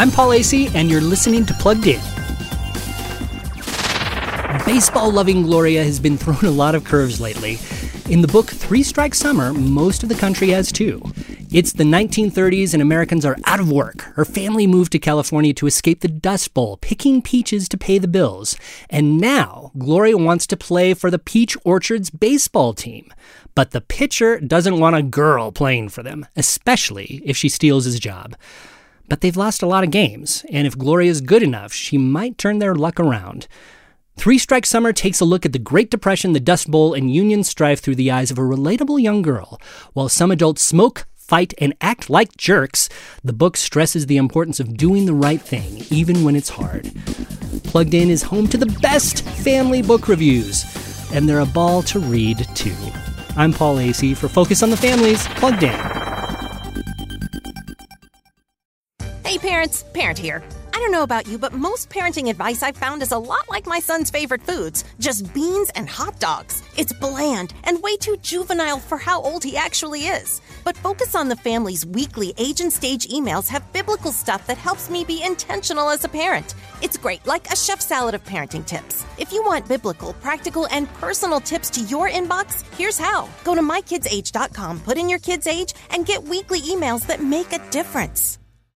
I'm Paul Asay, and you're listening to Plugged In. Baseball loving Gloria has been thrown a lot of curves lately. In the book Three Strike Summer, most of the country has too. It's the 1930s and Americans are out of work. Her family moved to California to escape the Dust Bowl, picking peaches to pay the bills. And now, Gloria wants to play for the Peach Orchards baseball team. But the pitcher doesn't want a girl playing for them, especially if she steals his job. But they've lost a lot of games, and if Gloria's good enough, she might turn their luck around. Three Strike Summer takes a look at the Great Depression, the Dust Bowl, and union strife through the eyes of a relatable young girl. While some adults smoke, fight, and act like jerks, the book stresses the importance of doing the right thing, even when it's hard. Plugged In is home to the best family book reviews, and they're a ball to read, too. I'm Paul Asay for Focus on the Family's, Plugged In. Hey parents, Parent here. I don't know about you, but most parenting advice I've found is a lot like my son's favorite foods just beans and hot dogs. It's bland and way too juvenile for how old he actually is. But Focus on the Family's weekly age and stage emails have biblical stuff that helps me be intentional as a parent. It's great, like a chef salad of parenting tips. If you want biblical, practical, and personal tips to your inbox, here's how. Go to mykidsage.com, put in your kid's age, and get weekly emails that make a difference.